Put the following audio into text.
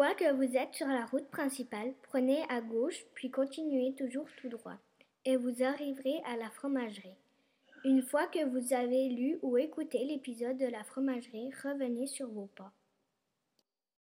fois que vous êtes sur la route principale, prenez à gauche puis continuez toujours tout droit et vous arriverez à la fromagerie. Une fois que vous avez lu ou écouté l'épisode de la fromagerie, revenez sur vos pas.